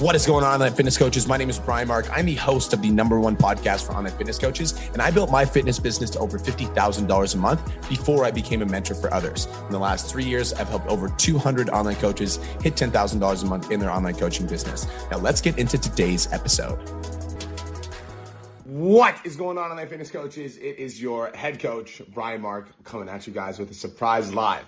What is going on, online fitness coaches? My name is Brian Mark. I'm the host of the number one podcast for online fitness coaches, and I built my fitness business to over $50,000 a month before I became a mentor for others. In the last three years, I've helped over 200 online coaches hit $10,000 a month in their online coaching business. Now, let's get into today's episode. What is going on, online fitness coaches? It is your head coach, Brian Mark, coming at you guys with a surprise live.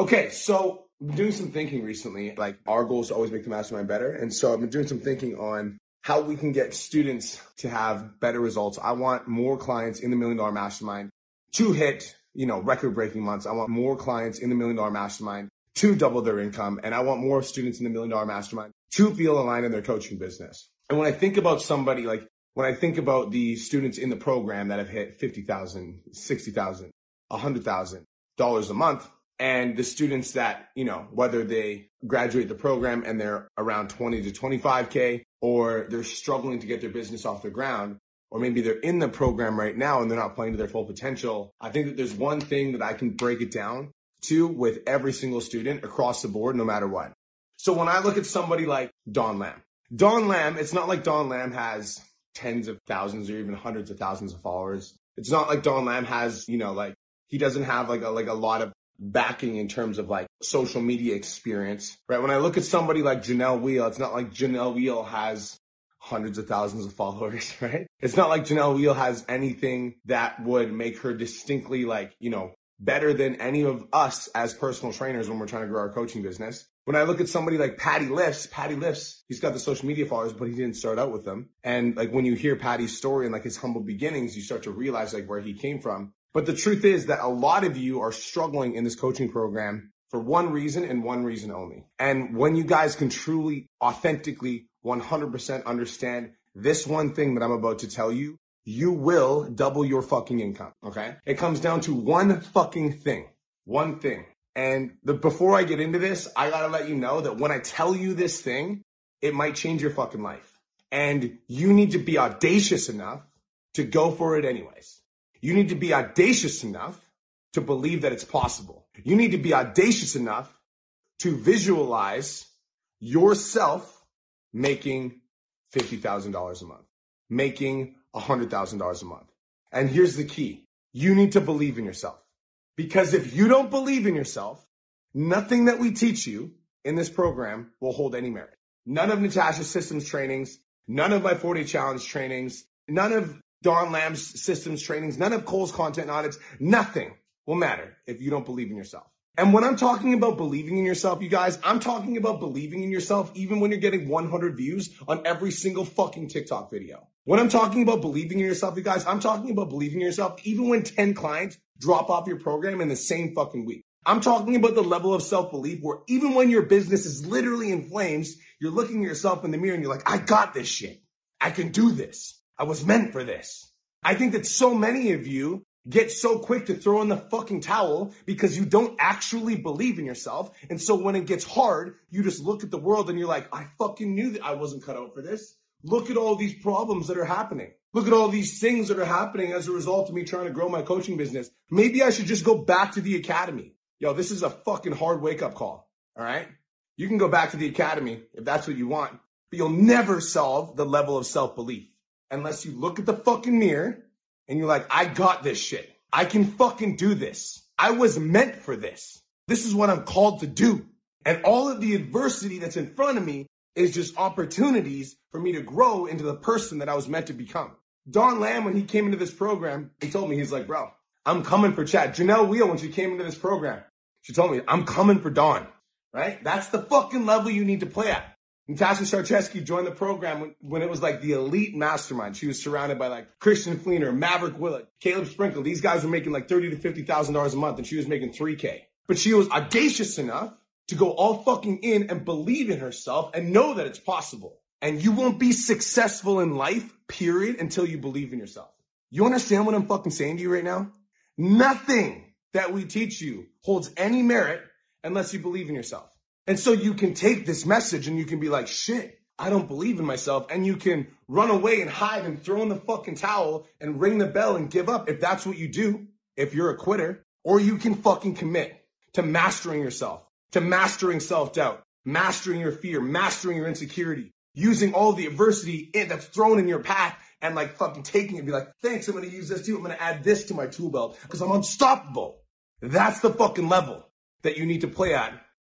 Okay, so been doing some thinking recently. Like our goal is to always make the mastermind better. And so I've been doing some thinking on how we can get students to have better results. I want more clients in the million dollar mastermind to hit, you know, record breaking months. I want more clients in the million dollar mastermind to double their income. And I want more students in the million dollar mastermind to feel aligned in their coaching business. And when I think about somebody like, when I think about the students in the program that have hit 50,000, 60,000, $100,000 a month, and the students that, you know, whether they graduate the program and they're around 20 to 25K or they're struggling to get their business off the ground, or maybe they're in the program right now and they're not playing to their full potential. I think that there's one thing that I can break it down to with every single student across the board, no matter what. So when I look at somebody like Don Lamb, Don Lamb, it's not like Don Lamb has tens of thousands or even hundreds of thousands of followers. It's not like Don Lamb has, you know, like he doesn't have like a like a lot of backing in terms of like social media experience, right? When I look at somebody like Janelle Wheel, it's not like Janelle Wheel has hundreds of thousands of followers, right? It's not like Janelle Wheel has anything that would make her distinctly like, you know, better than any of us as personal trainers when we're trying to grow our coaching business. When I look at somebody like Patty Lifts, Patty Lifts, he's got the social media followers, but he didn't start out with them. And like when you hear Patty's story and like his humble beginnings, you start to realize like where he came from. But the truth is that a lot of you are struggling in this coaching program for one reason and one reason only. And when you guys can truly, authentically, 100% understand this one thing that I'm about to tell you, you will double your fucking income. Okay. It comes down to one fucking thing. One thing. And the, before I get into this, I gotta let you know that when I tell you this thing, it might change your fucking life. And you need to be audacious enough to go for it anyways. You need to be audacious enough to believe that it's possible. You need to be audacious enough to visualize yourself making $50,000 a month, making $100,000 a month. And here's the key. You need to believe in yourself because if you don't believe in yourself, nothing that we teach you in this program will hold any merit. None of Natasha's systems trainings, none of my 40 challenge trainings, none of Don Lamb's systems trainings, none of Cole's content audits, nothing will matter if you don't believe in yourself. And when I'm talking about believing in yourself, you guys, I'm talking about believing in yourself even when you're getting 100 views on every single fucking TikTok video. When I'm talking about believing in yourself, you guys, I'm talking about believing in yourself even when 10 clients drop off your program in the same fucking week. I'm talking about the level of self-belief where even when your business is literally in flames, you're looking at yourself in the mirror and you're like, I got this shit. I can do this. I was meant for this. I think that so many of you get so quick to throw in the fucking towel because you don't actually believe in yourself. And so when it gets hard, you just look at the world and you're like, I fucking knew that I wasn't cut out for this. Look at all these problems that are happening. Look at all these things that are happening as a result of me trying to grow my coaching business. Maybe I should just go back to the academy. Yo, this is a fucking hard wake up call. All right. You can go back to the academy if that's what you want, but you'll never solve the level of self belief unless you look at the fucking mirror and you're like, I got this shit. I can fucking do this. I was meant for this. This is what I'm called to do. And all of the adversity that's in front of me is just opportunities for me to grow into the person that I was meant to become. Don Lamb, when he came into this program, he told me, he's like, bro, I'm coming for Chad. Janelle Wheel, when she came into this program, she told me, I'm coming for Don, right? That's the fucking level you need to play at. Natasha Charcheski joined the program when, when, it was like the elite mastermind. She was surrounded by like Christian Fleener, Maverick Willett, Caleb Sprinkle. These guys were making like thirty to fifty thousand dollars a month, and she was making three k. But she was audacious enough to go all fucking in and believe in herself and know that it's possible. And you won't be successful in life, period, until you believe in yourself. You understand what I'm fucking saying to you right now? Nothing that we teach you holds any merit unless you believe in yourself. And so you can take this message and you can be like, shit, I don't believe in myself. And you can run away and hide and throw in the fucking towel and ring the bell and give up if that's what you do, if you're a quitter. Or you can fucking commit to mastering yourself, to mastering self doubt, mastering your fear, mastering your insecurity, using all the adversity that's thrown in your path and like fucking taking it and be like, thanks, I'm gonna use this too. I'm gonna add this to my tool belt because I'm unstoppable. That's the fucking level that you need to play at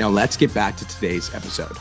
Now let's get back to today's episode.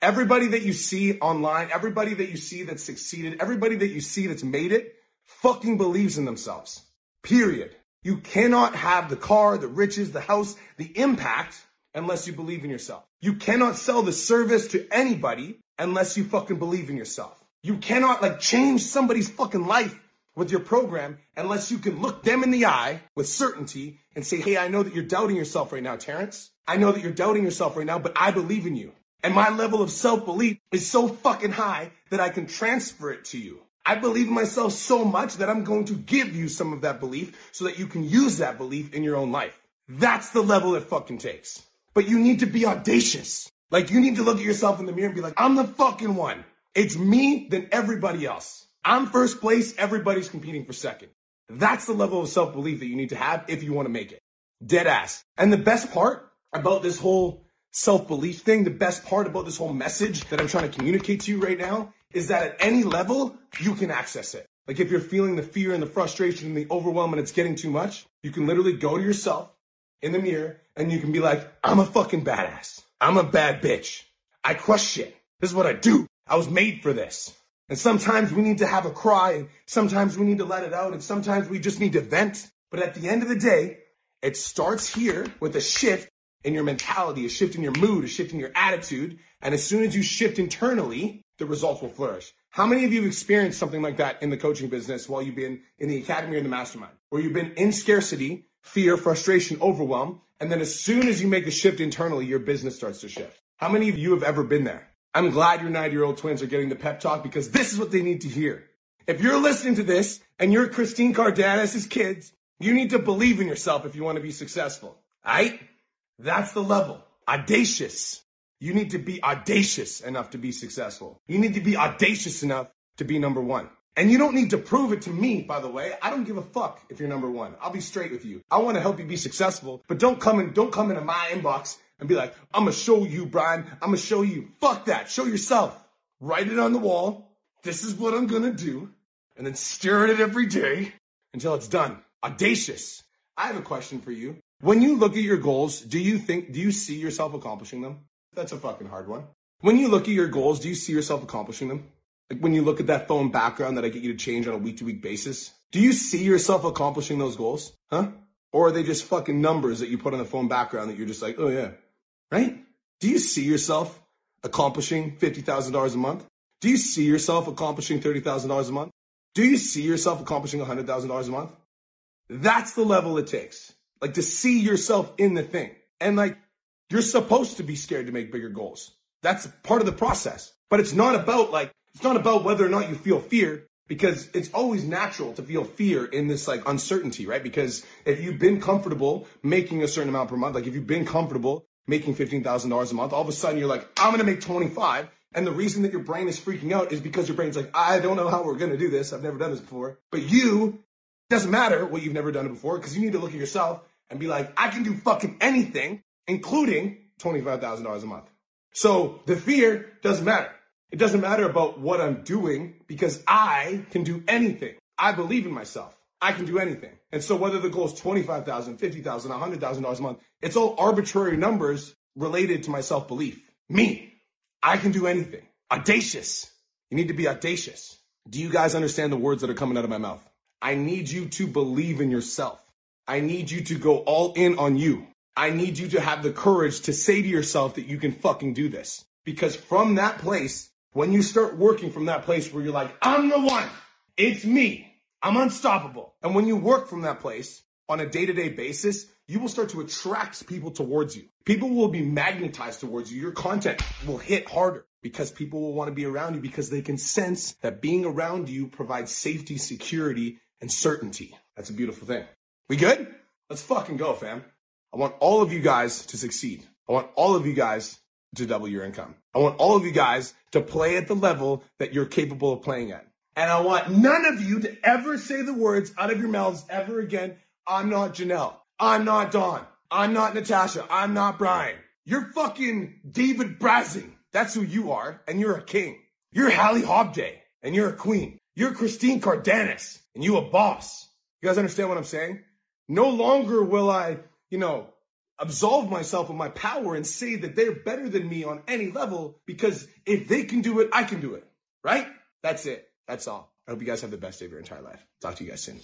Everybody that you see online, everybody that you see that's succeeded, everybody that you see that's made it, fucking believes in themselves. Period. You cannot have the car, the riches, the house, the impact unless you believe in yourself. You cannot sell the service to anybody unless you fucking believe in yourself. You cannot like change somebody's fucking life with your program unless you can look them in the eye with certainty and say, Hey, I know that you're doubting yourself right now, Terrence. I know that you're doubting yourself right now, but I believe in you. And my level of self-belief is so fucking high that I can transfer it to you. I believe in myself so much that I'm going to give you some of that belief so that you can use that belief in your own life. That's the level it fucking takes. But you need to be audacious. Like you need to look at yourself in the mirror and be like, I'm the fucking one. It's me than everybody else. I'm first place. Everybody's competing for second. That's the level of self-belief that you need to have if you want to make it. Dead ass. And the best part about this whole self-belief thing, the best part about this whole message that I'm trying to communicate to you right now is that at any level, you can access it. Like if you're feeling the fear and the frustration and the overwhelm and it's getting too much, you can literally go to yourself in the mirror and you can be like, I'm a fucking badass. I'm a bad bitch. I crush shit. This is what I do. I was made for this. And sometimes we need to have a cry and sometimes we need to let it out and sometimes we just need to vent. But at the end of the day, it starts here with a shift in your mentality, a shift in your mood, a shift in your attitude. And as soon as you shift internally, the results will flourish. How many of you have experienced something like that in the coaching business while you've been in the academy or the mastermind, where you've been in scarcity, fear, frustration, overwhelm, and then as soon as you make a shift internally, your business starts to shift? How many of you have ever been there? I'm glad your nine year old twins are getting the pep talk because this is what they need to hear. If you're listening to this and you're Christine Cardenas' kids, you need to believe in yourself if you want to be successful. Alright? That's the level. Audacious. You need to be audacious enough to be successful. You need to be audacious enough to be number one. And you don't need to prove it to me, by the way. I don't give a fuck if you're number one. I'll be straight with you. I want to help you be successful, but don't come in, don't come into my inbox and be like, I'm gonna show you, Brian. I'm gonna show you. Fuck that. Show yourself. Write it on the wall. This is what I'm gonna do. And then stare at it every day until it's done. Audacious. I have a question for you. When you look at your goals, do you think, do you see yourself accomplishing them? That's a fucking hard one. When you look at your goals, do you see yourself accomplishing them? Like when you look at that phone background that I get you to change on a week to week basis, do you see yourself accomplishing those goals? Huh? Or are they just fucking numbers that you put on the phone background that you're just like, oh yeah, right? Do you see yourself accomplishing $50,000 a month? Do you see yourself accomplishing $30,000 a month? Do you see yourself accomplishing $100,000 a month? That's the level it takes. Like to see yourself in the thing. And like, you're supposed to be scared to make bigger goals. That's part of the process. But it's not about like, it's not about whether or not you feel fear because it's always natural to feel fear in this like uncertainty, right? Because if you've been comfortable making a certain amount per month, like if you've been comfortable making $15,000 a month, all of a sudden you're like, I'm going to make 25. And the reason that your brain is freaking out is because your brain's like, I don't know how we're going to do this. I've never done this before. But you, doesn't matter what you've never done it before because you need to look at yourself and be like, I can do fucking anything, including $25,000 a month. So the fear doesn't matter. It doesn't matter about what I'm doing because I can do anything. I believe in myself. I can do anything. And so whether the goal is $25,000, $50,000, $100,000 a month, it's all arbitrary numbers related to my self-belief. Me, I can do anything. Audacious. You need to be audacious. Do you guys understand the words that are coming out of my mouth? I need you to believe in yourself. I need you to go all in on you. I need you to have the courage to say to yourself that you can fucking do this. Because from that place, when you start working from that place where you're like, I'm the one, it's me, I'm unstoppable. And when you work from that place on a day to day basis, you will start to attract people towards you. People will be magnetized towards you. Your content will hit harder because people will want to be around you because they can sense that being around you provides safety, security, and certainty. That's a beautiful thing. We good? Let's fucking go, fam. I want all of you guys to succeed. I want all of you guys to double your income. I want all of you guys to play at the level that you're capable of playing at. And I want none of you to ever say the words out of your mouths ever again. I'm not Janelle. I'm not Don. I'm not Natasha. I'm not Brian. You're fucking David Brazing. That's who you are. And you're a king. You're Hallie Hobday. And you're a queen. You're Christine Cardenas. And you a boss. You guys understand what I'm saying? No longer will I, you know, absolve myself of my power and say that they're better than me on any level because if they can do it, I can do it. Right? That's it. That's all. I hope you guys have the best day of your entire life. Talk to you guys soon.